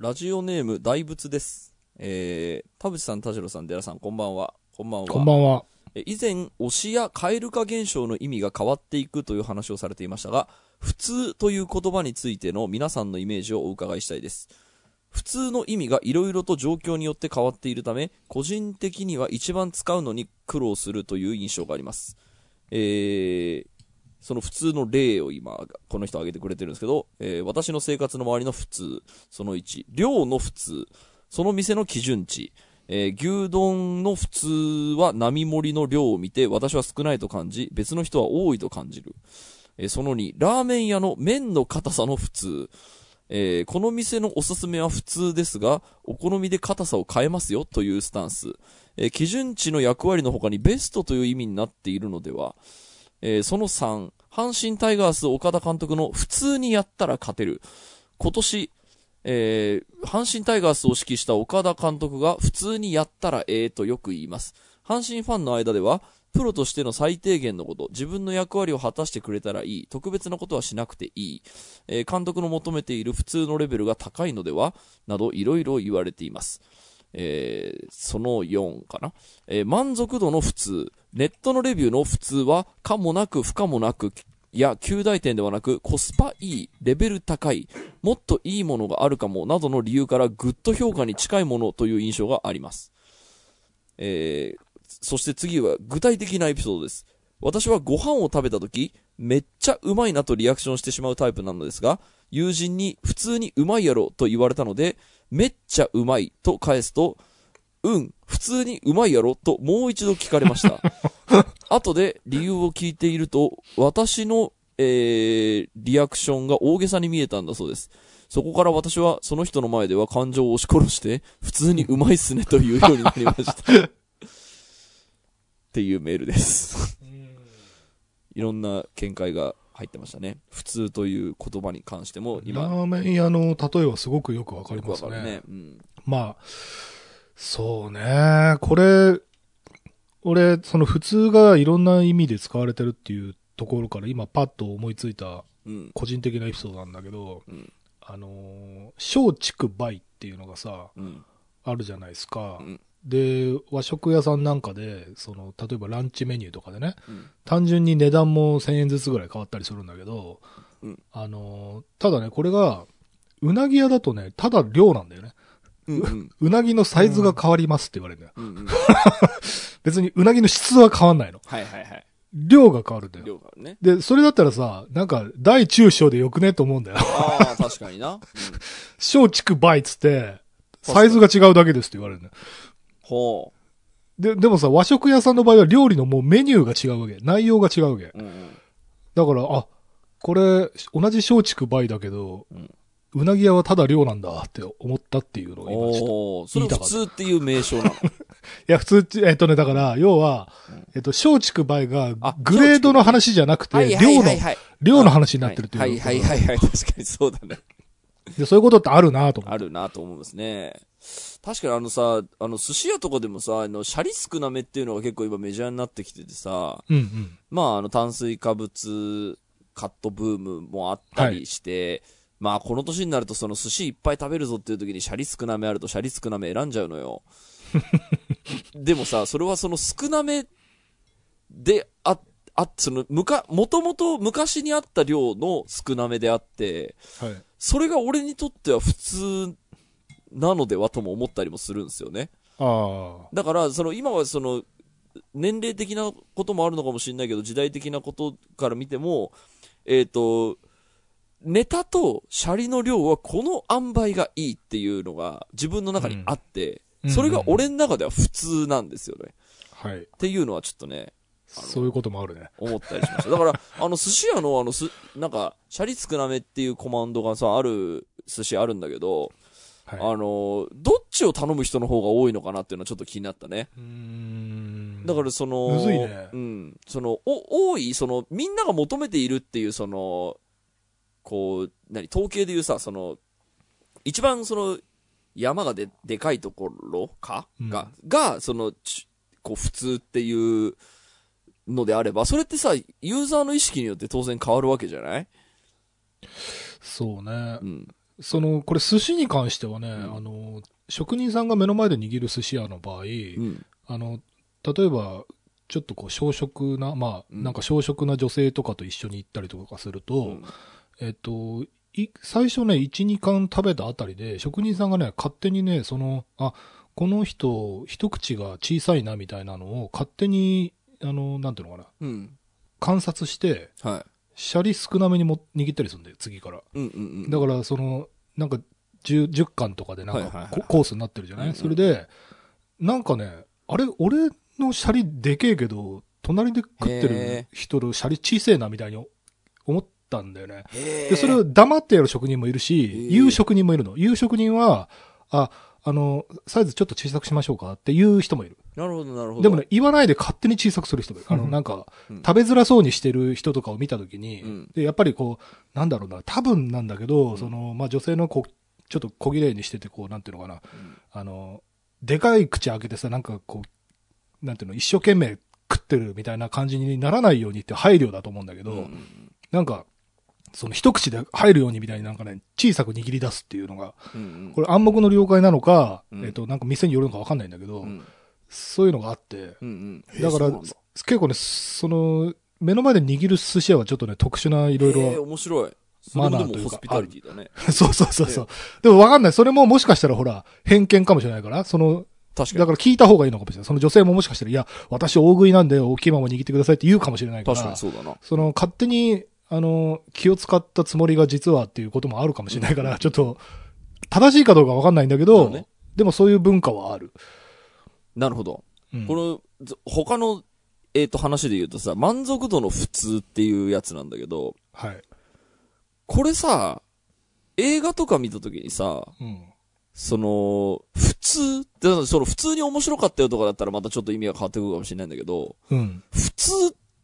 ラジオネーム大仏です。えー、田淵さん、田代さん、寺さん、こんばんは。こんばんは。こんばんは。え以前、推しや蛙化現象の意味が変わっていくという話をされていましたが、普通という言葉についての皆さんのイメージをお伺いしたいです。普通の意味が色々と状況によって変わっているため、個人的には一番使うのに苦労するという印象があります。えー、その普通の例を今、この人挙げてくれてるんですけど、えー私の生活の周りの普通、その1、量の普通、その店の基準値、えー牛丼の普通は並盛りの量を見て私は少ないと感じ、別の人は多いと感じる。えーその2、ラーメン屋の麺の硬さの普通。えーこの店のおすすめは普通ですが、お好みで硬さを変えますよというスタンス。えー基準値の役割の他にベストという意味になっているのでは。えーその3、阪神タイガース岡田監督の普通にやったら勝てる。今年、えー阪神タイガースを指揮した岡田監督が普通にやったらええとよく言います。阪神ファンの間では、プロとしての最低限のこと、自分の役割を果たしてくれたらいい、特別なことはしなくていい、えー監督の求めている普通のレベルが高いのでは、などいろいろ言われています。えーその4かな、えー満足度の普通。ネットのレビューの普通は、可もなく不可もなく、いや、及第点ではなく、コスパいい、レベル高い、もっといいものがあるかも、などの理由からグッド評価に近いものという印象があります。えーそして次は具体的なエピソードです。私はご飯を食べた時、めっちゃうまいなとリアクションしてしまうタイプなのですが、友人に普通にうまいやろと言われたので、めっちゃうまいと返すと、うん、普通にうまいやろともう一度聞かれました。後で理由を聞いていると、私の、えー、リアクションが大げさに見えたんだそうです。そこから私はその人の前では感情を押し殺して、普通にうまいっすねというようになりました。っていうメールです。いろんな見解が入ってましたね。普通という言葉に関しても、ラ今、ーメン屋の例えはすごくよくわかりますね。ね。うん。まあ、そうね。これ、俺、その普通がいろんな意味で使われてるっていうところから今パッと思いついたうん。個人的なエピソードなんだけど、うんあのー、小畜梅っていうのがさ、うん。あるじゃないですか。うんで、和食屋さんなんかで、その、例えばランチメニューとかでね、うん。単純に値段も1000円ずつぐらい変わったりするんだけど、うんあのー、ただね、これが、うなぎ屋だとね、ただ量なんだよね。うん。うん。うなぎのサイズが変わりますって言われるんだよ。うん。うん。別にうなぎの質は変わんないの。はいはいはい。量が変わるんだよ。量がね。で、それだったらさ、なんか、大中小でよくねと思うんだよ。ああ、確かにな。うん。小畜梅っつって、サイズが違うだけですって言われるんだよ。ほで、でもさ、和食屋さんの場合は料理のもうメニューが違うわけ。内容が違うわけ。う。うんうん。だから、あ、これ、同じ松竹梅だけど、ううんなぎ屋はただ量なんだって思ったっていうのが今ちょっと。おお、それ普通っていう名称なの？いや、普通って、えっとね、だから、要は、うんえっと、松竹梅があ、グレードの話じゃなくて、量の。量の話になってるっていう。はいはいはいはい。確かにそうだね。で、そういうことってあるなと思って。あるなと思いますね。確かにあのさ、あの寿司屋とかでもさ、あの、シャリ少なめっていうのが結構今メジャーになってきててさ、うんうん。まああの炭水化物カットブームもあったりして、まあこの年になるとその寿司いっぱい食べるぞっていう時にシャリ少なめあるとシャリ少なめ選んじゃうのよ。でもさ、それはその少なめであ、あ、その、むか、もともと昔にあった量の少なめであって、はい。それが俺にとっては普通なのではとも思ったりもするんですよね。ああ。だから、その今はその、年齢的なこともあるのかもしれないけど、時代的なことから見ても、えっ、と、ネタとシャリの量はこの塩梅がいいっていうのが自分の中にあって、うんそれが俺の中では普通なんですよね。はい。っていうのはちょっとね、そういうこともあるね。思ったりしました。だから、あの、寿司屋の、あの、す、なんか、シャリ少なめっていうコマンドがさ、ある寿司あるんだけど、はい。あの、どっちを頼む人の方が多いのかなっていうのはちょっと気になったね。だからその、むずいねうん。その、お、多い、その、みんなが求めているっていう、その、こう、何、統計でいうさ、その、一番その、山がで、でかいところか？うんが、が、その、ちこう、普通っていうのであれば、それってさ、ユーザーの意識によって当然変わるわけじゃない？そうねう。ん。その、これ寿司に関してはね、んあの、職人さんが目の前で握る寿司屋の場合、うん。あの、例えば、ちょっとこう、小食な、まあ、うんなんか小食な女性とかと一緒に行ったりとかすると、うんえっと、い最初ね、1、2貫食べたあたりで、職人さんがね、勝手にね、その、あ、この人、一口が小さいなみたいなのを、勝手に、あの、なんていうのかな、うん。観察して、はい。シャリ少なめにも握ったりするんだよ、次から。うんうんうん。だから、その、なんか10、10巻とかでなんかはいはいはいココースになってるじゃない、うんうんそれで、なんかね、あれ、俺のシャリでけえけど、隣で食ってるへ人のシャリ小せえなみたいに思ったんだよね。で、それを黙ってやる職人もいるし、言う職人もいるの。言う職人は、あ、あの、サイズちょっと小さくしましょうかっていう人もいる。なるほど、なるほど。でもね、言わないで勝手に小さくする人もいる。あの、うんなんか、うん。食べづらそうにしてる人とかを見たときに、うん。で、やっぱりこう、なんだろうな、多分なんだけど、うん。その、まあ、女性のこう、ちょっと小綺麗にしてて、こう、なんていうのかな、うん。あの、でかい口開けてさ、なんかこう、なんていうの、一生懸命食ってるみたいな感じにならないようにって配慮だと思うんだけど、うん。なんか、その一口で入るようにみたいになんかね、小さく握り出すっていうのが、うんうんこれ暗黙の了解なのか、うんえっ、と、なんか店によるのかわかんないんだけど、うんそういうのがあって、うんうんだから、結構ね、その、目の前で握る寿司屋はちょっとね、特殊ないろいろ、面白い。マナーというかもホスピタリティだね。そうそうそうそう。でもわかんない。それももしかしたらほら、偏見かもしれないから、その、確かに。だから聞いた方がいいのかもしれない。その女性ももしかしたら、いや、私大食いなんで大きいまま握ってくださいって言うかもしれないから、確かにそうだな。その、勝手に、あの、気を使ったつもりが実はっていうこともあるかもしれないから、ちょっと、正しいかどうかわかんないんだけど、ねでもそういう文化はある。なるほど。うんこの、ず他の、えっ、と、話で言うとさ、満足度の普通っていうやつなんだけど、はい。これさ、映画とか見た時にさ、うん。その、普通でその普通に面白かったよとかだったらまたちょっと意味が変わってくるかもしれないんだけど、うん。普通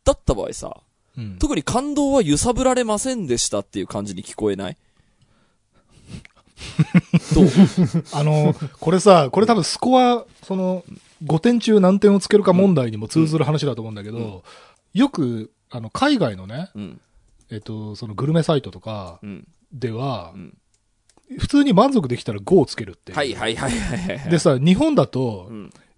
だった場合さ、うん。特に感動は揺さぶられませんでしたっていう感じに聞こえない？どう？あの、これさ、これ多分スコア、その、5点中何点をつけるか問題にも通ずる話だと思うんだけど、うんよく、あの、海外のね、うん。えっと、そのグルメサイトとかうん。ではう、ん。普通に満足できたら5をつけるって。はいはいはいはいはい。でさ、日本だと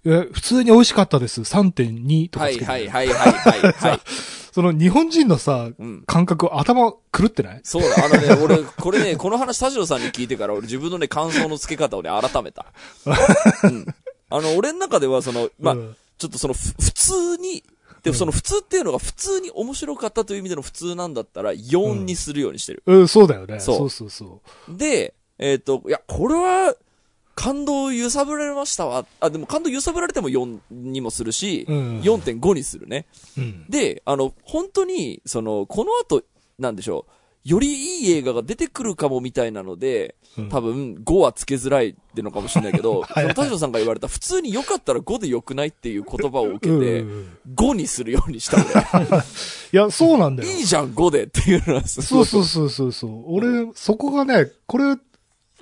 普通に美味しかったです。3.2とかはいつけてる、はいはいはいはいはい。その日本人のさ、うん。感覚、頭狂ってない？そうだ、あのね、俺、これね、この話田代さんに聞いてから俺自分のね、感想の付け方をね、改めた。うん。あの、俺の中ではその、まあ、うんちょっとその、ふ普通に、で、その普通っていうのが普通に面白かったという意味での普通なんだったら4にするようにしてる。うん、そうだよね。そうそうそうそで、えっ、と、いや、これは、感動を揺さぶられましたわ。あ、でも感動揺さぶられても4にもするし、う。うん。4.5にするね。うん。で、あの、本当に、その、この後、なんでしょう、よりいい映画が出てくるかもみたいなので、うん多分5はつけづらいってのかもしれないけど、はい田代さんが言われた普通に良かったら5で良くないっていう言葉を受けうんて、うんうん5にするようにした俺。いや、そうなんだよ。いいじゃん、5でっていうのはすそうそうそうそうそう。俺、そこがね、これ、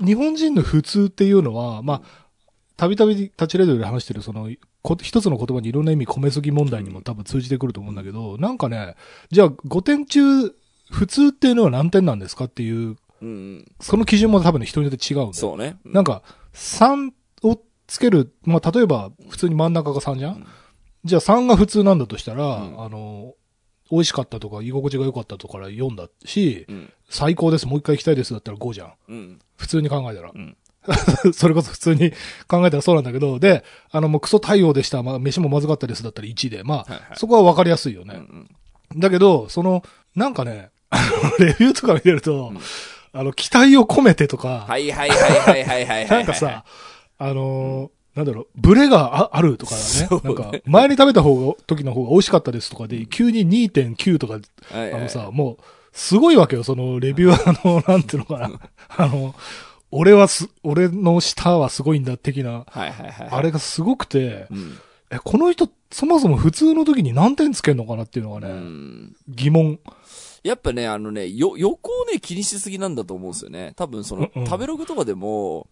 日本人の普通っていうのは、まあ、たびたびタッチレディオで話してる、その、こ一つの言葉にいろんな意味込めすぎ問題にも多分通じてくると思うんだけど、なんかね、じゃあ5点中、普通っていうのは何点なんですかっていう。その基準も多分ね、人によって違うん。そうね。なんか、3をつける、まあ、例えば、普通に真ん中が3じゃん、うんじゃあ3が普通なんだとしたら、うんあの、美味しかったとか、居心地が良かったとかから4だし、うん。最高です、もう一回行きたいですだったら5じゃん。うん。普通に考えたら。うん。それこそ普通に考えたらそうなんだけど、で、あの、もうクソ対応でした、まあ、飯もまずかったですだったら1で、まあ、はいはいそこは分かりやすいようんね。うん。だけど、その、なんかね、レビューとか見てると、うんあの、期待を込めてとか、はいはいはいはいはいはいはい。なんかさ、あのーなんだろう、ブレがああるとかね。ねなんか、前に食べた方が、時の方が美味しかったですとかで、急に2.9とか、はいはいあのさ、もう、すごいわけよ、その、レビューアーの、なんていうのかな。あの、俺はす、俺の舌はすごいんだ、的な、はいはいはい。あれがすごくてう、ん。え、この人、そもそも普通の時に何点つけんのかなっていうのがうね、ん。疑問。やっぱね、あのね、よ、横をね、気にしすぎなんだと思うんですよね。多分その、うんうん食べログとかでも、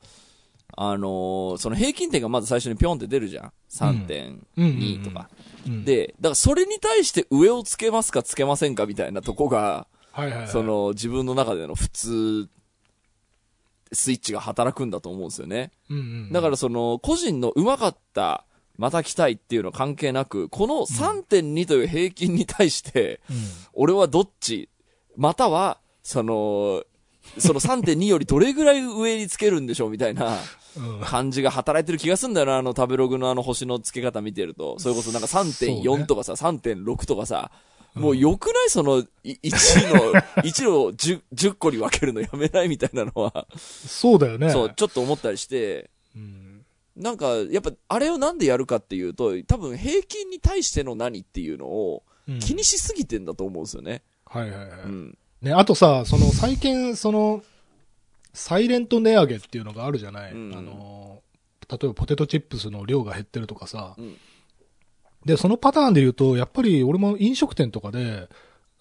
あのーその平均点がまず最初にピョンって出るじゃん。3.2とか。うん、で、だからそれに対して上をつけますかつけませんかみたいなとこが、はいはいはい、その自分の中での普通スイッチが働くんだと思うんですよね。うんうん。だからその、個人の上手かった、また来たいっていうの関係なく、この3.2という平均に対して、うん、俺はどっち、または、その、その3.2よりどれぐらい上につけるんでしょうみたいなうん。感じが働いてる気がするんだよな、あの食べログのあの星の付け方見てると。それこそなんかそう3.4ねとかさ、3.6とかさ、もう良くないその、い1の、1の 10, 10個に分けるのやめないみたいなのは、そうだよね。そう、ちょっと思ったりして、うん。なんか、やっぱ、あれをなんでやるかっていうと、多分平均に対しての何っていうのをうん気にしすぎてんだと思うんですよね。はいはいはい。うん。ね、あとさ、その最近、その、サイレント値上げっていうのがあるじゃない、うんあの、例えばポテトチップスの量が減ってるとかさ。うんで、そのパターンで言うと、やっぱり俺も飲食店とかで、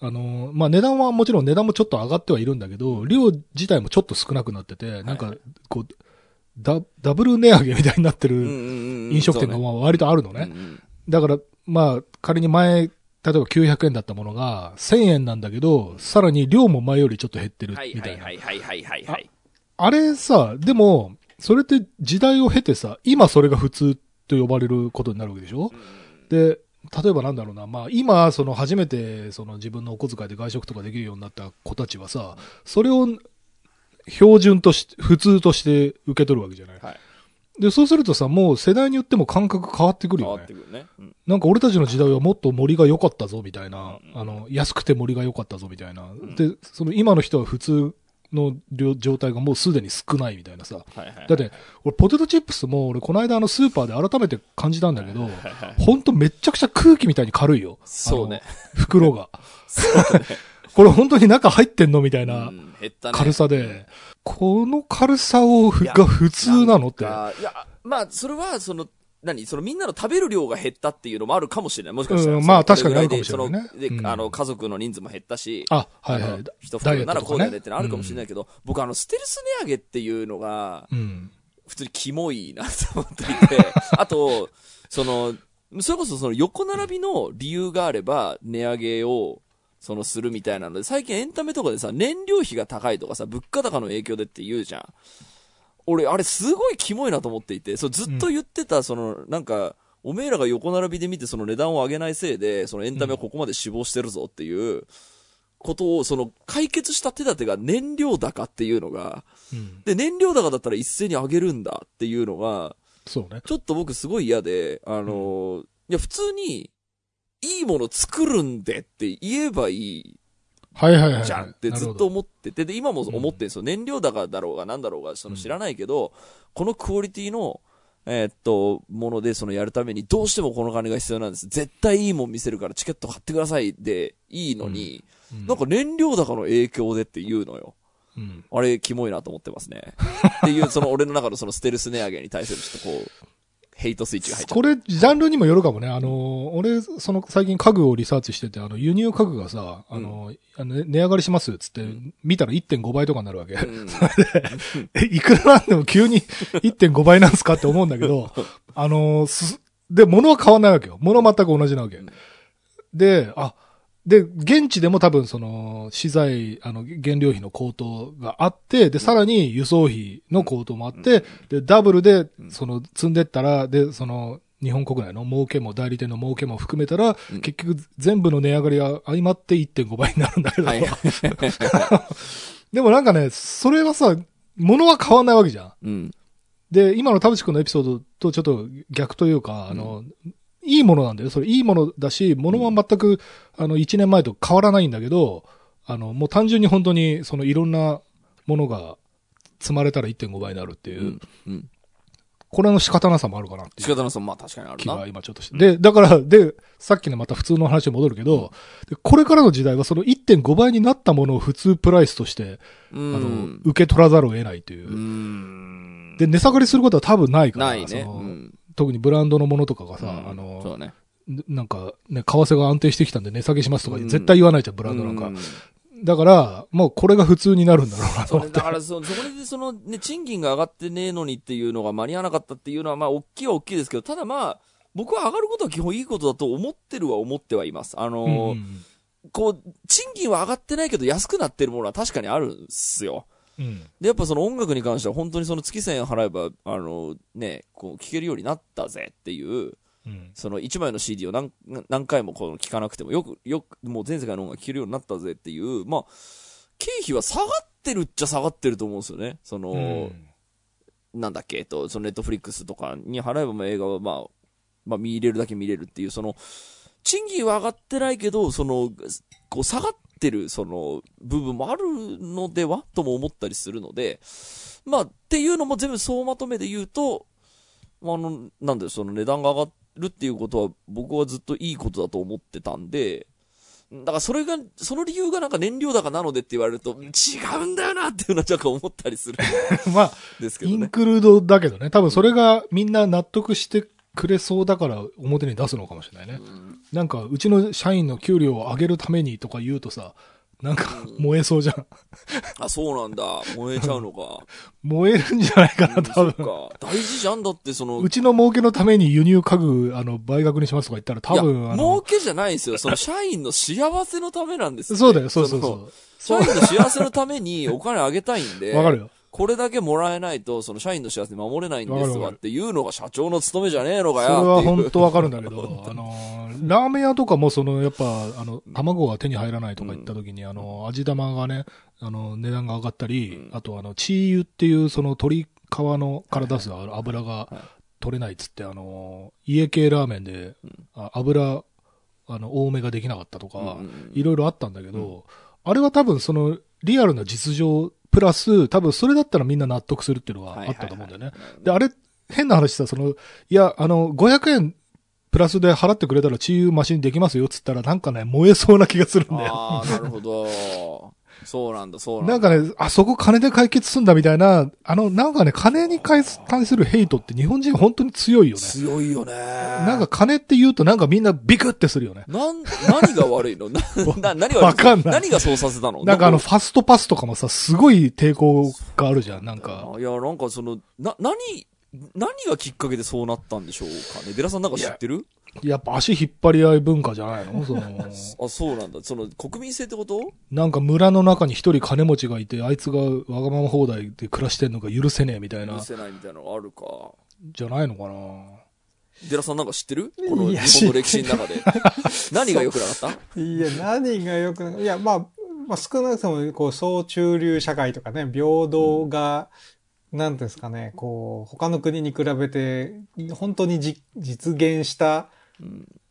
あの、まあ、値段はもちろん値段もちょっと上がってはいるんだけど、量自体もちょっと少なくなってて、なんか、こう、ダダブル値上げみたいになってる飲飲食店がまあ割とあるのね。だから、まあ、仮に前、例えば900円だったものが1000円なんだけど、さらに量も前よりちょっと減ってるはいはいみたいな。はいはいはいはいはい。あれさ、でも、それって時代を経てさ、今それが普通と呼ばれることになるわけでしょ？で、例えばなんだろうな、まあ今、その初めてその自分のお小遣いで外食とかできるようになった子たちはさ、それを標準として、普通として受け取るわけじゃない？はい。で、そうするとさ、もう世代によっても感覚変わってくるよね変わって。くるね。うんなんか俺たちの時代はもっと森が良かったぞみたいな、うんあの、安くて森が良かったぞみたいな。んで、その今の人は普通の量状態がもうすでに少ないみたいなさ。はいはい。だって、俺ポテトチップスも俺この間あのスーパーで改めて感じたんだけど、ほんとめっちゃくちゃ空気みたいに軽いよ。そうね。袋が。そうね。これ本当に中入ってんのみたいな。軽さで、この軽さをが普通なのって。いや、まあ、それは、その、何そのみんなの食べる量が減ったっていうのもあるかもしれない。もしかしたら。うんまあ確かにあるかもしれないねそので、うんあの、家族の人数も減ったし、あ、はいはい。一袋ならこうだよねってのあるかもしれないけど、僕あの、ステルス値上げっていうのが、うん。普通にキモいなと思っていて、あと、その、それこそその横並びの理由があれば、値上げを、そのするみたいなので、最近エンタメとかでさ、燃料費が高いとかさ、物価高の影響でって言うじゃん。俺、あれすごいキモいなと思っていて、そうずっと言ってた、その、なんか、おめえらが横並びで見てその値段を上げないせいで、そのエンタメはここまで死亡してるぞっていうことを、その解決した手立てが燃料高っていうのが、うん。で、燃料高だったら一斉に上げるんだっていうのが、そうね。ちょっと僕すごい嫌で、あのーいや、普通に、いいもの作るんでって言えばいいはいはいはい。じゃんってずっと思ってて、で、今も思ってるんですよ。燃料高だろうがなんだろうが、その知らないけど、このクオリティの、えーっと、ものでそのやるためにどうしてもこの金が必要なんです。絶対いいもん見せるからチケット買ってくださいでいいのに、うんなんか燃料高の影響でって言うのよ。うん。あれ、キモいなと思ってますね。っていう、その俺の中のそのステルス値上げに対するちょっとこう、ヘイトスイッチが入っちゃう。これ、ジャンルにもよるかもね。あの、俺、その、最近家具をリサーチしてて、あの、輸入家具がさ、あの、あの値上がりしますっつって、見たら1.5倍とかになるわけ。うん え、いくらなんでも急に 1.5倍なんすかって思うんだけど、あの、す、で、物は変わんないわけよ。物は全く同じなわけん。で、あ、で、現地でも多分その、資材、あの、原料費の高騰があって、で、さらに輸送費の高騰もあって、で、ダブルで、その、積んでったら、で、その、日本国内の儲けも代理店の儲けも含めたら、うん結局全部の値上がりが相まって1.5倍になるんだけど、はい。でもなんかね、それはさ、物は変わんないわけじゃん。うん。で、今の田淵君のエピソードとちょっと逆というか、あの、いいものなんだよ。それいいものだし、物は全く、あの、1年前と変わらないんだけど、あの、もう単純に本当に、そのいろんなものが積まれたら1.5倍になるっていう、うん。うん。これの仕方なさもあるかなっていう仕方のその、まあ確かにあるな。今ちょっとして。で、だから、で、さっきのまた普通の話に戻るけど、でこれからの時代はその1.5倍になったものを普通プライスとして、うあのん、。受け取らざるを得ないという。うん。で、値下がりすることは多分ないから、ないね。特にブランドのものとかがさ、うんあの、そうだね。なんかね、為替が安定してきたんで値下げしますとかうん絶対言わないじゃん、ブランドなんか。うだから、もうこれが普通になるんだろうなと思って。だからそ、そこでそのね、賃金が上がってねえのにっていうのが間に合わなかったっていうのは、まあ、大きいは大きいですけど、ただまあ、僕は上がることは基本いいことだと思ってるは思ってはいます。あのーうんこう、賃金は上がってないけど安くなってるものは確かにあるんすよ。うん。で、やっぱその音楽に関しては本当にその月1000円払えば、あの、ね、こう聴けるようになったぜっていう、うん。その1枚の CD を何何回もこの聴かなくてもよく、よく、もう全世界の音楽聴けるようになったぜっていう、まあ、経費は下がってるっちゃ下がってると思うんですよね。その、うんなんだっけ、えっと、そのネットフリックスとかに払えばまあ映画はまあ、まあ見れるだけ見れるっていう、その、賃金は上がってないけど、その、こう下がってる、その、部分もあるのではとも思ったりするので、まあ、っていうのも全部総まとめで言うと、あの、なんだよ、その値段が上がるっていうことは、僕はずっといいことだと思ってたんで、だからそれが、その理由がなんか燃料高なのでって言われると、違うんだよなっていうのは若干思ったりするん まあ、ですけどね。インクルードだけどね。多分それがみんな納得してくれそうだから表に出すのかもしれないね。なんか、うちの社員の給料を上げるためにとか言うとさ、なんか燃えそうじゃん。あ、そうなんだ。燃えちゃうのか。燃えるんじゃないかな、多分。か。大事じゃんだって、その、うちの儲けのために輸入家具、あの、倍額にしますとか言ったら多分、あ儲の、けじゃないんですよ。その社員の幸せのためなんですよ、そうだよ、そうそうのそう。社員の幸せのためにお金あげたいんで、わかるよ。これだけもらえないと、その社員の幸せ守れないんですわっていうのが社長の務めじゃねえのかそれよっていう。は本当わかるんだけど、あの、ラーメン屋とかもその、やっぱ、あの、卵が手に入らないとか言った時に、あの、味玉がね、あの、値段が上がったり、うん。あとあの、チー油っていうその鶏皮のから出す油が取れないっつって、あの、家系ラーメンで、あ油、あの、多めができなかったとか、うんうん。いろいろあったんだけど、あれは多分その、リアルな実情、プラス、多分それだったらみんな納得するっていうのがあったと思うんだよね。で、あれ、変な話さ、その、いや、あの、500円プラスで払ってくれたら治癒マシンできますよっつったらなんかね、燃えそうな気がするんだよ。ああ、なるほど。そうなんだ、そうなんだ。なんかね、あそこ金で解決すんだみたいな、あの、なんかね、金に対するヘイトって日本人本当に強いよね。強いよね。なんか金って言うとなんかみんなビクってするよね。なん、何が悪いの？な、な、何が悪いの？わかんない何がそうさせたの？なんかあの、どファストパスとかもさ、すごい抵抗があるじゃん、なんか。こいや、なんかその、な、何、何がきっかけでそうなったんでしょうかね？デラさんなんか知ってる？やっぱ足引っ張り合い文化じゃないの？その、あ、そうなんだ。その、国民性ってこと？なんか村の中に一人金持ちがいて、あいつがわがまま放題で暮らしてんのが許せねえみたいな。許、せないみたいなのがあるか。じゃないのかな？デラさんなんか知ってる？この日本の歴史の中で。何が良くなかった？いや、何がよくない、いや、まあ、まあ、少なくとも、こう、総中流社会とかね、平等が、なんていうんですかね、こう、他の国に比べて、本当にじ実現した、うん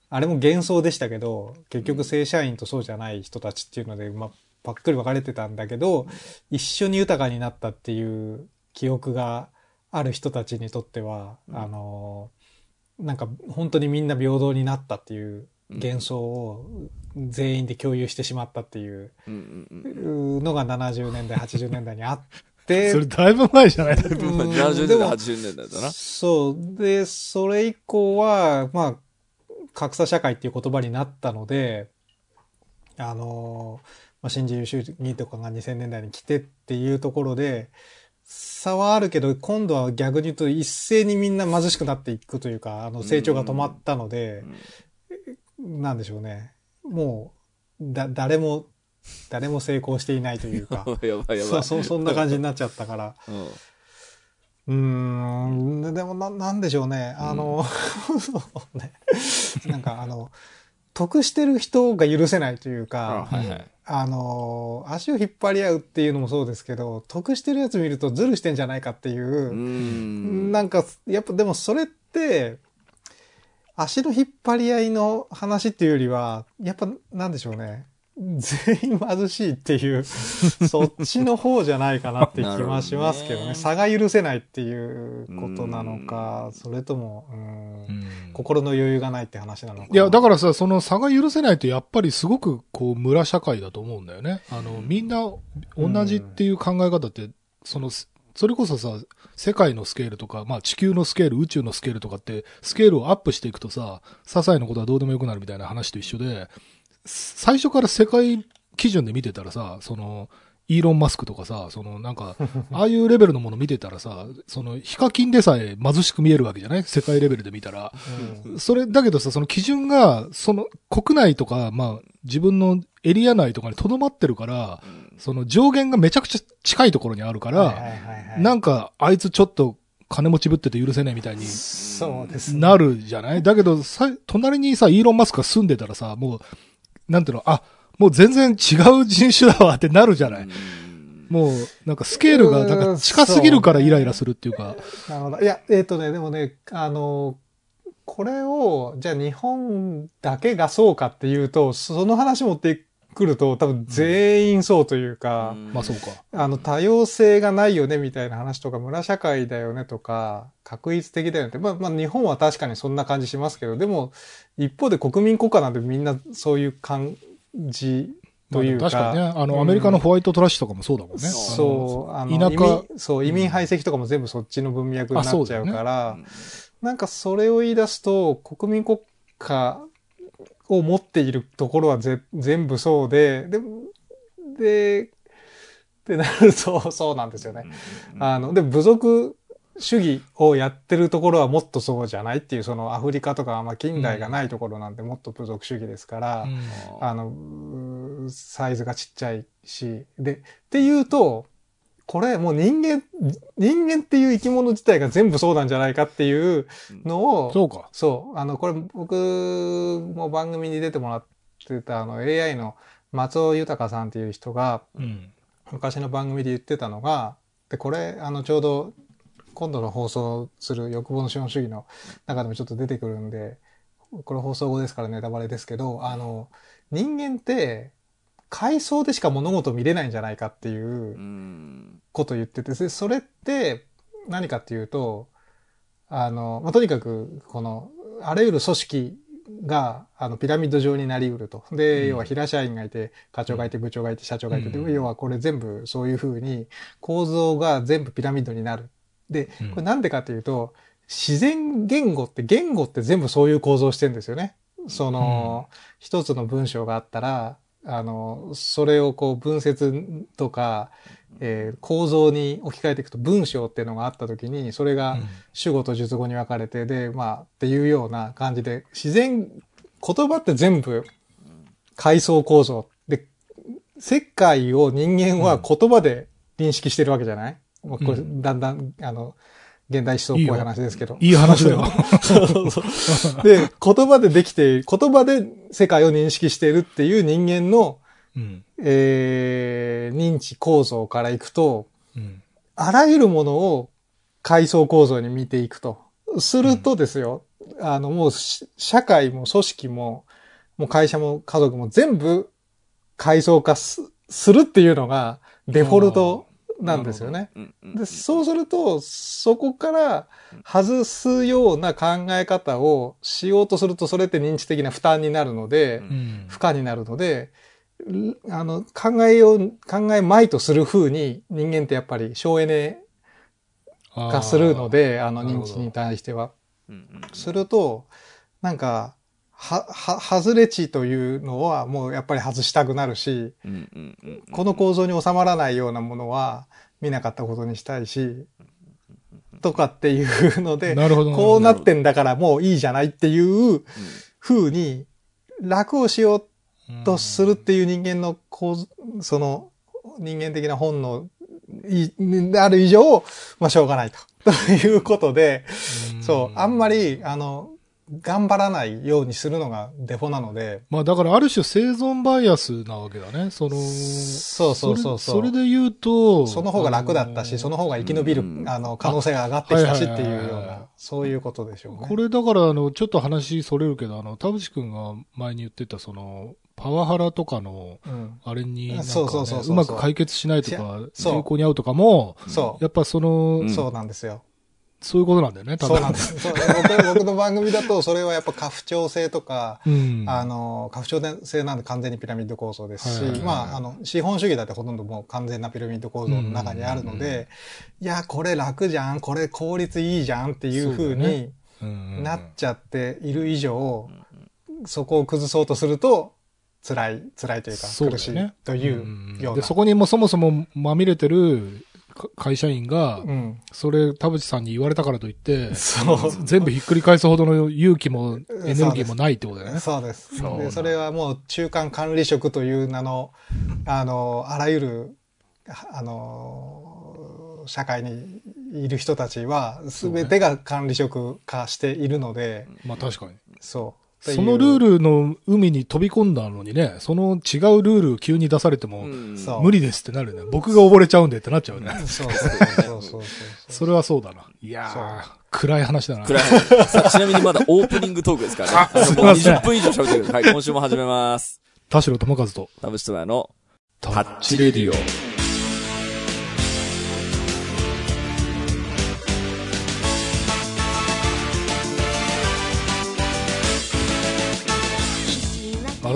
あれも幻想でしたけど、結局正社員とそうじゃない人たちっていうので、まあ、ばっくり分かれてたんだけど、一緒に豊かになったっていう記憶がある人たちにとっては、うん。あの、なんか本当にみんな平等になったっていう幻想を全員で共有してしまったっていううんうんうん。のが70年代、80年代にあって、それだいぶ前じゃない？うん。70年代、でも80年代だな。そう。で、それ以降は、まあ、格差社会っていう言葉になったので、あの、まあ、新自由主義とかが2000年代に来てっていうところで、差はあるけど、今度は逆に言うと一斉にみんな貧しくなっていくというか、あの、成長が止まったので、なんでしょうね。もう、だ、誰も、誰も成功していないというか、やばいやばい。そ、そ、そんな感じになっちゃったから、うん。うーん、でもな、なんでしょうね。あの、そうね。なんかあの、得してる人が許せないというあか、はいはい。あの、足を引っ張り合うっていうのもそうですけど、得してるやつ見るとズルしてんじゃないかっていうう、ん。なんか、やっぱでもそれって、足の引っ張り合いの話っていうよりは、やっぱなんでしょうね。全員貧しいっていう、そっちの方じゃないかなって気はしますけどね。ね差が許せないっていうことなのか、それとも、心の余裕がないって話なのか。いや、だかからさ、その差が許せないとやっぱりすごくこう村社会だと思うんだよね。あの、みんな同じっていう考え方って、その、それこそさ、世界のスケールとか、まあ地球のスケール、宇宙のスケールとかって、スケールをアップしていくとさ、些細なことはどうでもよくなるみたいな話と一緒で、最初から世界基準で見てたらさ、その、イーロン・マスクとかさ、そのなんか、ああいうレベルのもの見てたらさ、その、ヒカキンでさえ貧しく見えるわけじゃない？世界レベルで見たら。うん。それ、だけどさ、その基準が、その、国内とか、まあ、自分のエリア内とかに留まってるから、うん。その上限がめちゃくちゃ近いところにあるから、なんか、あいつちょっと金持ちぶってて許せねえみたいに。なるじゃない？だけど、さ、隣にさ、イーロン・マスクが住んでたらさ、もう、なんていうの、あ、もう全然違う人種だわってなるじゃない。うん。もう、なんかスケールが、なんか近すぎるからイライラするっていうか、なるほど。いや、えっ、とね、でもね、あの、これを、じゃあ日本だけがそうかっていうと、その話持ってくると多分全員そうというか、まあそうか。あの、多様性がないよねみたいな話とか、村社会だよねとか、確一的だよねって。まあ、まあ、日本は確かにそんな感じしますけど、でも、一方で国民国家なんてみんなそういう感じまあというか。確かにね、あの、うんアメリカのホワイトトラッシュとかもそうだもんね。そう、あの、田舎移民、そう、移民排斥とかも全部そっちの文脈になっちゃうから、なんかそれを言い出すと、国民国家を持っているところはぜ全部そうで、で、で、ってなる と、そうなんですよね。あの、で、部族主義をやってるところはもっとそうじゃないっていう、そのアフリカとか、まあ近代がないところなんてもっと部族主義ですから、うん。あの、サイズがちっちゃいし、で、っていうと、これもう人間、人間っていう生き物自体が全部そうなんじゃないかっていうのを、そうか。そう、あの、これ僕も番組に出てもらってたあの AI の松尾豊さんっていう人がうん。昔の番組で言ってたのが、で、これ、あの、ちょうど今度の放送する欲望の資本主義の中でもちょっと出てくるんで、これ放送後ですからネタバレですけど、あの、人間って、階層でしか物事を見れないんじゃないかっていううんことを言ってて、でそれって何かっていうと、あの、まあ、とにかく、この、あらゆる組織が、あの、ピラミッド状になりうると。で、うん要は平社員がいて、課長がいて、部長がいて、社長がいて、でうん要はこれ全部そういうふうに構造が全部ピラミッドになる。でうん、これなんでかっていうと、自然言語って、言語って全部そういう構造をしてるんですよね。その、一つの文章があったら、あの、それをこう分節とか、えー構造に置き換えていくと文章っていうのがあった時に、それが主語と述語に分かれて、で、まあ、っていうような感じで、自然、言葉って全部階層構造。で、世界を人間は言葉で認識してるわけじゃない、まあこれうん。だんだん、あの、現代思想っぽい話ですけど。いい話だよ。そうそうそう。で、言葉でできている、言葉で世界を認識しているっていう人間の、うん。えー、認知構造からいくと、うん。あらゆるものを階層構造に見ていくと。するとですよ、あの、もうし、社会も組織も、もう会社も家族も全部階層化すするっていうのがデフォルトなんですよね。で、そうすると、そこから外すような考え方をしようとすると、それって認知的な負担になるので、うんうん。負荷になるので、んあの、考えよう、考えまいとする風に人間ってやっぱり省エネ化するので、あの認知に対しては。すると、なんか、は、は、外れ値というのはもうやっぱり外したくなるし、この構造に収まらないようなものは見なかったことにしたいし、とかっていうので、なるほど。こうなってんだからもういいじゃないっていう風に楽をしようとするっていう人間の構図、その人間的な本能いである以上、まあしょうがないと。ということで、そう、あんまり、あの、頑張らないようにするのがデフォなので、まあだからある種生存バイアスなわけだね。その、そうそうそうそう。それそれで言うと、その方が楽だったし、その方が生き延びる、うんあの、可能性が上がってきたしっていうような、そういうことでしょうね。これだから、あの、ちょっと話それるけど、あの、田淵くんが前に言ってた、その、パワハラとかの、うん。あれにうそうそうそうそううまく解決しないとか、そう成功に合うとかも、そやっぱその、うんう。そうなんですよ。そういうことなんだよね、多分そう。なんです。そう。僕僕の番組だと、それはやっぱ過不調性とか、うん。あの、過不調性なんで完全にピラミッド構造ですし、まあ、あの、資本主義だってほとんどもう完全なピラミッド構造の中にあるので、いや、これ楽じゃん、これ効率いいじゃんっていう風そうだにうんなっちゃっている以上、そこを崩そうとすると、辛い、辛いというか、苦しいというような。で、そこにもそもそもまみれてるか会社員が、うん。それ田淵さんに言われたからといって。全部ひっくり返すほどの勇気もエネルギーもないってことだよね。そうです。そうで、それはもう中間管理職という名の、あの、あらゆる、あの、社会にいる人たちは、すべてが管理職化しているので、まあ確かに。そう。そのルールの海に飛び込んだのにね、その違うルールを急に出されても、無理ですってなるね。僕が溺れちゃうんでってなっちゃうね。そうそうそう それはそうだな。いやー、暗い話だな。暗い話さあちなみにまだオープニングトークですからね。あのもうすいません20分以上喋ってる。はい、今週も始めます。田代智和と、田淵智也のタタッチレディオ。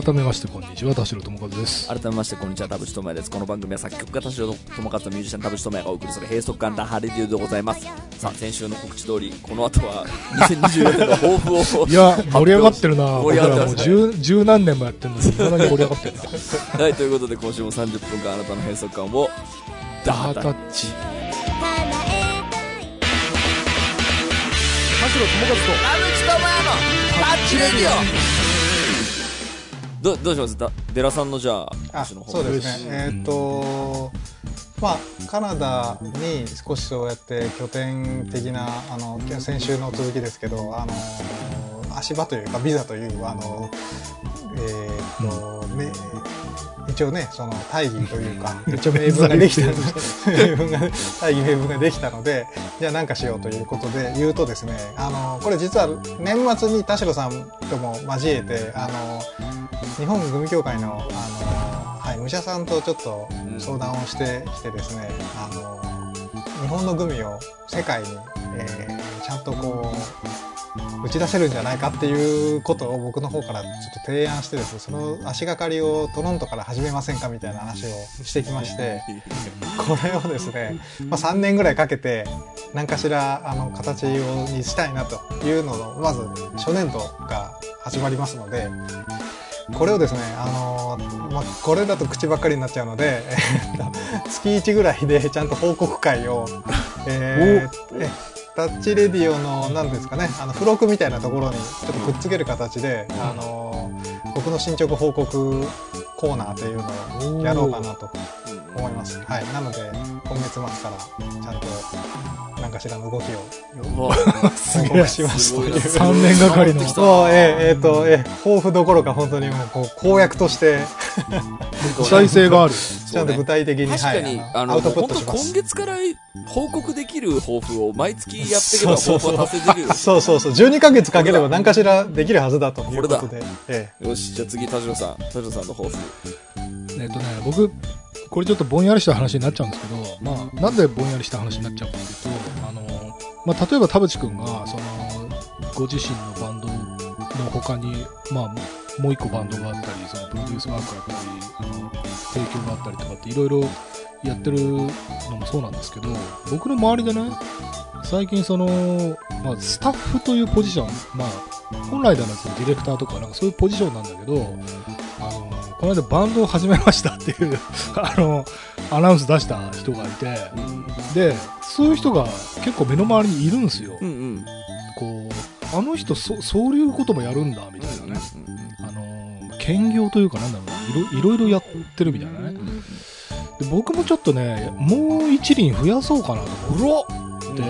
改めましてこんにちは、田代智和です。改めまして、こんにちは、田淵智也です。この番組は作曲家田代智和とミュージシャン田淵智也がお送りする閉塞感ラハレディオでございます。さあ、先週の告知通り、この後は 2024年の抱負を。いや、盛り上がってるな。盛僕らもうり上がってますね十、十何年もやってるのに、いまだに盛り上がってるな。はい、ということで今週も30分間あなたの閉塞感を、ダータッチ。田代智和と、田淵智也のタッチレディオどどうします？だデラさんのじゃあ、今あ、そうですね。えーっと、まあ、カナダに少しそうやって拠点的な、あの、先週の続きですけど、あの、足場というか、ビザという、あの、えーっと、め一応ね、その大義というか、一応名分ができたので、名分が、大義名分ができたので、じゃあ何かしようということで言うとですね、あの、これ実は年末に田代さんとも交えて、あの、日本グミ協会の、あの、はい、武者さんとちょっと相談をしてきてですね、あの、日本のグミを世界に、えーちゃんとこう、打ち出せるんじゃないかっていうことを僕の方からちょっと提案してですね、その足がかりをトロントから始めませんかみたいな話をしてきまして、これをですね、まあ、3年ぐらいかけて何かしらあの形をにしたいなというののまず初年度が始まりますのでこれをですねあの、まあ、これだと口ばっかりになっちゃうので、えっと月1ぐらいでちゃんと報告会を、えーえタッチレディオの何ですかねあの付録みたいなところにちょっとくっつける形で、あの僕の進捗報告コーナーというのをやろうかなと思います。はい。なので、今月末からちゃんと何かしらの動きを報告しますという。三年がかりのそう、えーえーと、えー抱負どころか本当にもうこう公約として、主体性がある。ちゃんと具体的に、確かに、はい、あの、本当。今月から報告できる抱負を毎月やっていけば抱負は達成できる。そうそうそう。12ヶ月かければ何かしらできるはずだということで。えよし、じゃあ次、田代さん。田代さんの抱負。えっとね、僕、これちょっとぼんやりした話になっちゃうんですけど、まあ、なんでぼんやりした話になっちゃうかっていうと、あの、まあ、例えば田淵くんが、その、ご自身のバンドの他に、まあ、もう一個バンドがあったり、そのプロデュースワークがあったり、あの、提供があったりとかっていろいろやってるのもそうなんですけど、僕の周りでね、最近その、まあ、スタッフというポジション、まあ、本来ではそのディレクターとかなんかそういうポジションなんだけど、あの、この間バンドを始めましたっていう、あの、アナウンス出した人がいて、で、そういう人が結構目の周りにいるんですよ。うんうん。こう、あの人そ、そういうこともやるんだ、みたいなね。あの、兼業というかなんだろうな、いろいろやってるみたいなね。で僕もちょっとね、もう一輪増やそうかなと。思っ！て、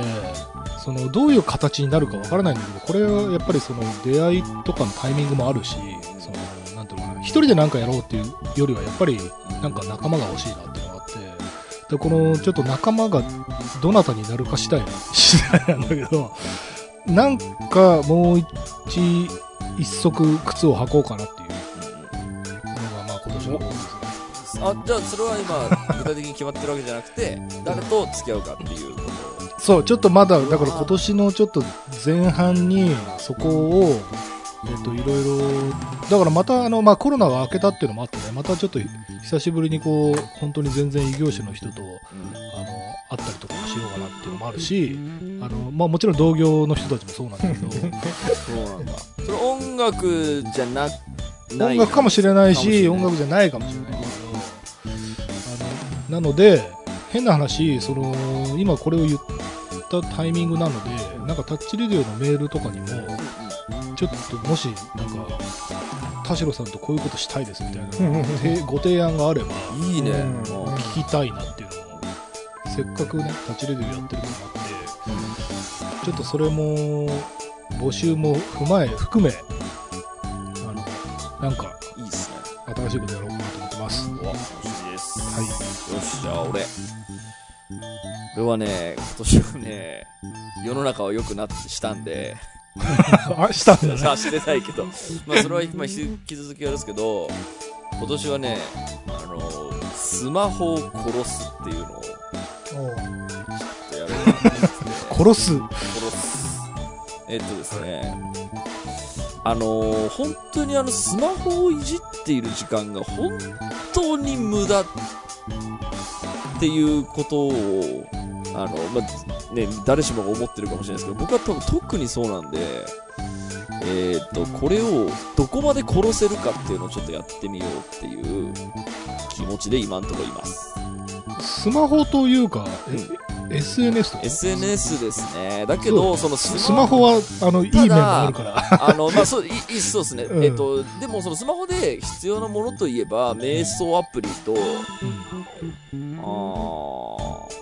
その、どういう形になるかわからないんだけど、これはやっぱりその、出会いとかのタイミングもあるし、その、なんていうのかな、一人でなんかやろうっていうよりは、やっぱり、なんか仲間が欲しいなっていうのがあって、で、この、ちょっと仲間がどなたになるか次第な、次第なんだけど、なんかもう一、一足靴を履こうかなっていうまあじゃあそれは今、具体的に決まってるわけじゃなくて、誰と付き合うかっていうことそう、ちょっとまだ、だから今年のちょっと前半に、そこを、えっと、いろいろ、だからまた、あの、まあ、コロナが明けたっていうのもあってね、またちょっと久しぶりにこう、本当に全然異業種の人と、あの、会ったりとかもしようかなっていうのもあるし、あの、まあ、もちろん同業の人たちもそうなんだけど、そうなんだ。それ音楽じゃな、音楽かもしれないし、音楽じじゃないかもしれないけど、あの、なので、変な話、その、今これを言ったタイミングなので、なんかタッチレディオのメールとかにも、ちょっともし、なんか、田代さんとこういうことしたいですみたいな、て ご提案があれば、いいね。聞きたいなっていうのも、せっかくね、タッチレディオやってるのもあって、ちょっとそれも、募集も踏まえ、含め、なんか、いいっすね。新しいことやろうかなと思ってます。うわ、楽しみです。はい。よし、じゃあ俺。俺はね、今年はね、世の中は良くなってしたんで、あ、したんだね。差 し出たいけど、まあそれはまあ引き続きやるんですけど、今年はね、あの、スマホを殺すっていうのをちょっとやろう 殺す？殺す。えっとですね、あのー本当にあのスマホをいじっている時間が本当に無駄っていうことを、あの、まあ、ね、誰しもが思ってるかもしれないですけど、僕は多分特にそうなんで、えっと、これをどこまで殺せるかっていうのをちょっとやってみようっていう気持ちで今のところいます。スマホというか、え SNS SNS ですね。だけど、そのスマスマホは、あの、いい面があるから。あの、まあ、そう、いい、そうですね。うんえっと、でもそのスマホで必要なものといえば、瞑想アプリと、あー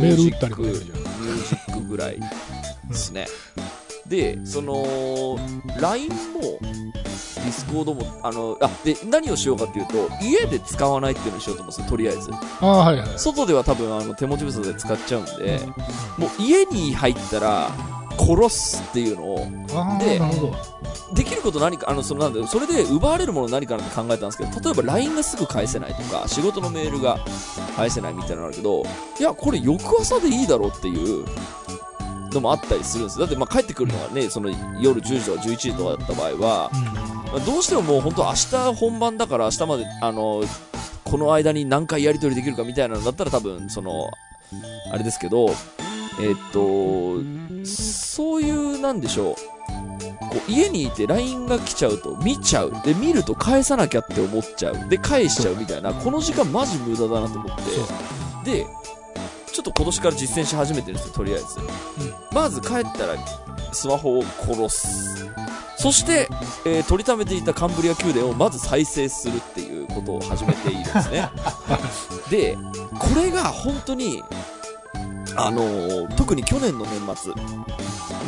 メール打ったりもできるじゃんミュージックぐらいですね。で、その、LINE も、ディスコードも、あの、あ、で、何をしようかっていうと、家で使わないっていうのにしようと思うんですよ、とりあえず。ああ、はいはい。外では多分、あの、手持ち無沙汰で使っちゃうんで、もう家に入ったら、殺すっていうのを、で。できること何か、あの、そのなんだそれで奪われるもの何かなって考えたんですけど、例えば LINE がすぐ返せないとか、仕事のメールが返せないみたいなのあるけど、いや、これ翌朝でいいだろうっていうのもあったりするんですよ。だって、まあ、帰ってくるのがね、その夜10時とか11時とかだった場合は、まあどうしてももう本当明日本番だから明日まで、あの、この間に何回やり取りできるかみたいなのだったら多分、その、あれですけど、えっと、そういう、なんでしょう。こう家にいて LINE が来ちゃうと見ちゃう。で、見ると返さなきゃって思っちゃう。で、返しちゃうみたいな、この時間マジ無駄だなと思って。で、ちょっと今年から実践し始めてるんですよ、とりあえず。まず帰ったらスマホを殺す。そして、えー取りためていたカンブリア宮殿をまず再生するっていうことを始めているんですね。で、これが本当に、あのー特に去年の年末、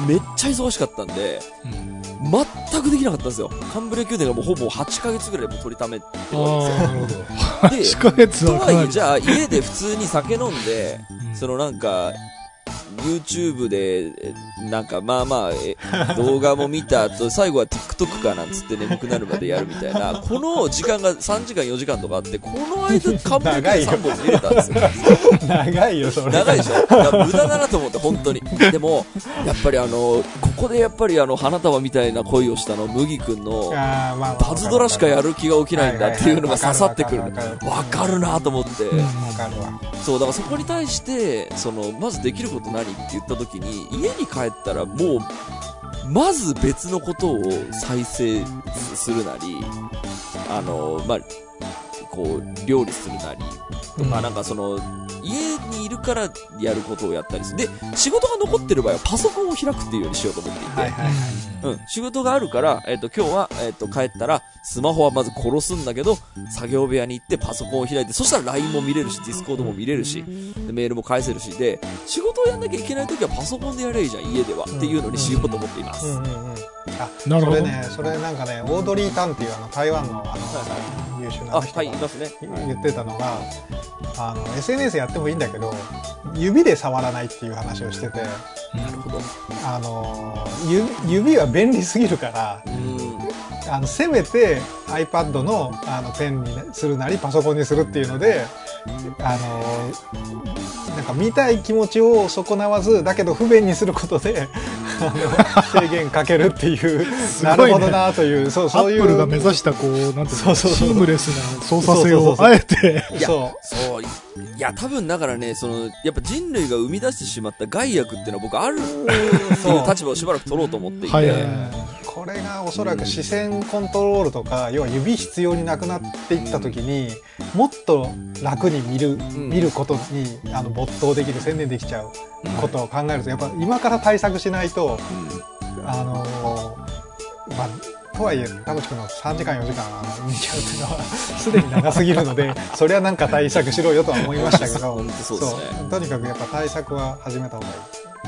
めっちゃ忙しかったんで、うん全くできなかったんですよ。カンブリア宮殿がもうほぼ8ヶ月ぐらいもう取りためてるわけですよああ、なるほど。で8ヶ月とはいえ。じゃあ家で普通に酒飲んで、うんそのなんか、YouTube で、えなんかまあまあ、え 動画も見た後、最後は TikTok かなんつって眠くなるまでやるみたいな、この時間が3時間4時間とかあって、この間カンブリア宮殿3本見れたんですよ。長いよ、それ。長いでしょ？無駄だなと思って、本当に。でも、やっぱりあの、ここでやっぱりあの、花束みたいな恋をしたの、麦くんの、パズドラしかやる気が起きないんだっていうのが刺さってくる。わわかるなと思って。うんわかるわ。そう、だからそこに対して、その、まずできること何？って言った時に、家に帰ったらもう、まず別のことを再生するなり、あの、まあ、こう、料理するなり、とか、うん。なんかその、家にいるからやることをやったりする。で、仕事が残ってる場合はパソコンを開くっていうようにしようと思っていて、はいはい。うん、仕事があるから、えっ、と、今日は、えっ、と、帰ったら、スマホはまず殺すんだけど、作業部屋に行ってパソコンを開いて、そしたら LINE も見れるし、Discord も見れるし、でメールも返せるし、で、仕事をやんなきゃいけない時はパソコンでやればいいじゃん、家では。っていうのにしようと思っています。うんうんうん。あ、なるほど。それね、それなんかね、オードリー・タンっていうあの台湾のあの優秀なあ、はい、人がいますね。言ってたのが、あの SNS やってもいいんだけど指で触らないっていう話をしててなるほど。あのゆ指は便利すぎるからうん。あのせめて iPad のあのペンにするなりパソコンにするっていうのであのなんか見たい気持ちを損なわずだけど不便にすることで 制限かけるっていう、ねなるほどなというそうアそういうップルが目指した、こう、なんていうの、シームレスな操作性を、そうそうそうそうそう。いや、多分だからね、その、やっぱ人類が生み出してしまった害悪っていうのは僕ある。っていう。立場をしばらく取ろうと思っていて、はいはいはい。これがおそらく視線コントロールとか、要は指必要になくなっていった時に、もっと楽に見る、ん。見ることにあの没頭できる専念できちゃうことを考えるとやっぱ今から対策しないとあのーまあとはいえ田口君の3時間4時間見ちゃうっていうのはすでに長すぎるので そりゃなんか対策しろよとは思いましたけど。ね。とにかくやっぱ対策は始めた方がいい。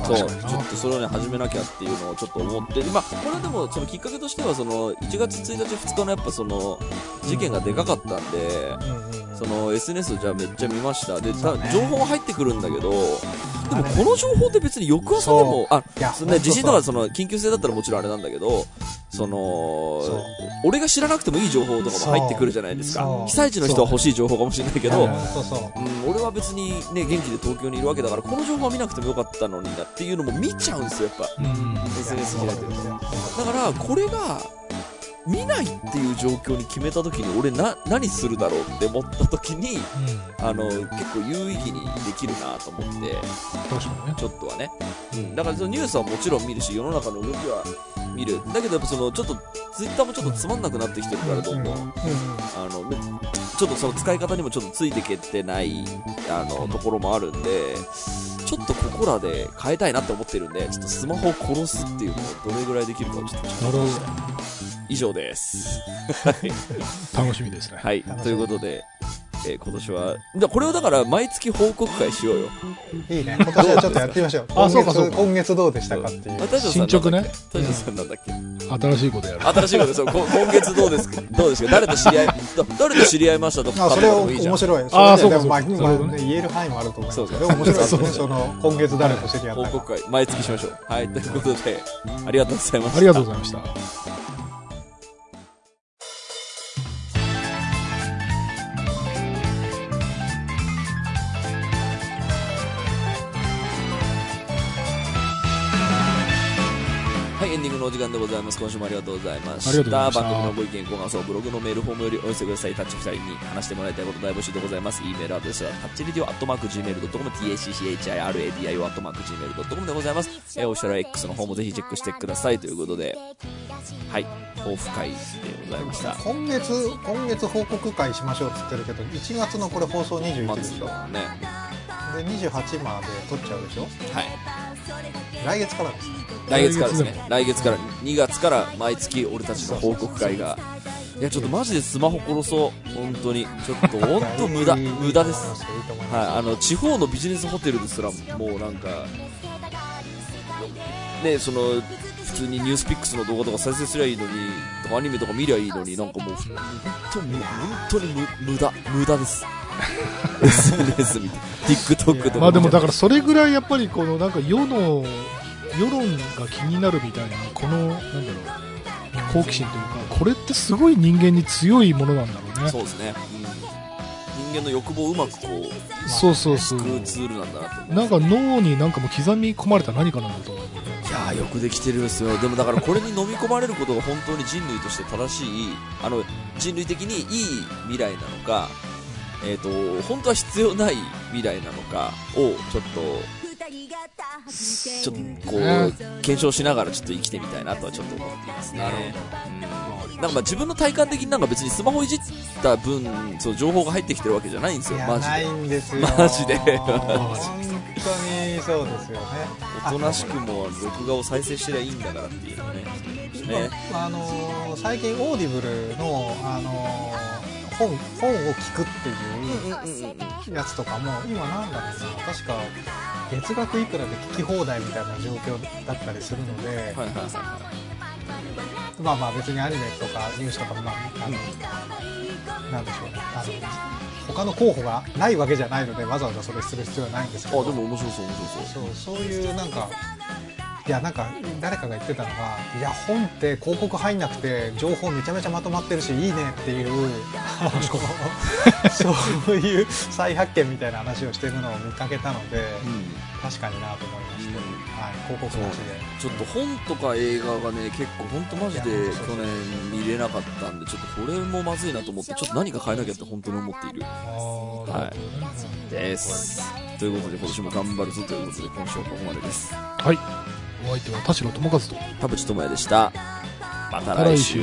そう、ちょっとそれをね、始めなきゃっていうのをちょっと思って、まあ、これはでも、そのきっかけとしては、その、1月1日2日のやっぱその、事件がでかかったんで、うんうんその、SNS をじゃあめっちゃ見ました。で、ね情報は入ってくるんだけど、でもこの情報って別に翌朝でも、あ、そのね、地震とかその、緊急性だったらもちろんあれなんだけど、その俺が知らなくてもいい情報とかも入ってくるじゃないですか。被災地の人は欲しい情報かもしれないけど、そうん、俺は別にね、元気で東京にいるわけだから、この情報は見なくてもよかったのになっていうのも見ちゃうんですよ、やっぱ。うん。SNS 開いてるそうと。だから、これが、見ないっていう状況に決めた時に、俺な、何するだろうって思った時に、あの、結構有意義にできるなと思って、確かにね。ちょっとはね。うん。だからそのニュースはもちろん見るし、世の中の動きは見る。だけどやっぱその、ちょっと、ツイッターもちょっとつまんなくなってきてるから、どんどん。うんうんあの、めちょっとその使い方にもちょっとついてけてない、あの、ところもあるんで、ちょっとここらで変えたいなって思ってるんで、ちょっとスマホを殺すっていうのをどれぐらいできるかをちょっとなるほ以上です。ど。楽しみですね。はい。ということで、えー今年は、だこれをだから毎月報告会しようよ。いいね。今年はちょっとやってみましょう。あ今月、そうかそうか今月どうでしたかっていう。進捗ね大将さんなんだっけ？新しいことやる。新しいことそう、こ今月どうですか？どうですか？誰と知り合い、だ誰と知り合いました？とかあ、それを面。白い。あーそれでそうかでもまあ、そうかまあね言える範囲もあると思いますけど、そうでも面白いですね。その、今月誰と知り合ったか。報告会、毎月しましょう。はい。ということで、ありがとうございました。ありがとうございました。間でございます。今週もありがとうございました。番組のご意見、ご感想、ブログのメールフォームよりお寄せください。タッチ2人に話してもらいたいこと大募集でございます。e メールアドレスは、タッチリディオアットマーク Gmail.com、tacchiradio アットマーク Gmail.com でございます。えー、オフィシャル X の方もぜひチェックしてください。ということで、はい、オフ会でございました。今月、今月報告会しましょうって言ってるけど、1月のこれ放送21までしょ？ね、で、28まで撮っちゃうでしょ？はい。来月からですね。来月からですね来月。から、2月から毎月俺たちの報告会が。いや、ちょっとマジでスマホ殺そう。本当に。ちょっと本当無駄。無駄です。はい、あの、地方のビジネスホテルですら、もうなんか、ね、その、普通にニュースピックスの動画とか再生すりゃいいのに、アニメとか見りゃいいのに、なんかもう、本当に、本当に無無駄、無駄です。SNS 見て、TikTok とか。まあでもだからそれぐらいやっぱりこのなんか世の、世論が気になるみたいな、この、なんだろう、好奇心というか、これってすごい人間に強いものなんだろうね。そうですね。うん。人間の欲望をうまくこう、そうそうそう。救うツールなんだなと。なんか脳になんかもう刻み込まれた何かなんだと思う。いやーよくできてるんですよ。でもだからこれに飲み込まれることが本当に人類として正しい、あの、人類的にいい未来なのか、えっ、と、本当は必要ない未来なのかを、ちょっと、ちょっとこう、検証しながらちょっと生きてみたいなとはちょっと思っていますね。なるほど。なんかまあ自分の体感的になんか別にスマホいじった分、そう情報が入ってきてるわけじゃないんですよ、マジで。ないんですよ。マジで本当にそうですよね。おとなしくも録画を再生してりゃいいんだからっていうのね。ね。あのー最近オーディブルの、あのー本本を聞くっていうやつとかも今なんだろうな。確か月額いくらで聞き放題みたいな状況だったりするので、はいはいはい。はまあまあ別にアニメとかニュースとかもまああの、なんでしょうね。あの他の候補がないわけじゃないのでわざわざそれする必要はないんですけい。ど。あ、でも面白そう面白そう。そうそういうなんかいやなんか誰かが言ってたのがいや本って広告入んなくて情報めちゃめちゃまとまってるしいいねっていうそういう再発見みたいな話をしてるのを見かけたのでうん。確かになと思いまして、うんはい、広告なしで。ちょっと本とか映画がね、結構本当マジで去年見れなかったんで、ちょっとこれもまずいなと思って、ちょっと何か変えなきゃって本当に思っている。はい。です。ということで今年も頑張るぞということで、今週はここまでです。はい。お相手は田代智和と。田淵智也でした。また来週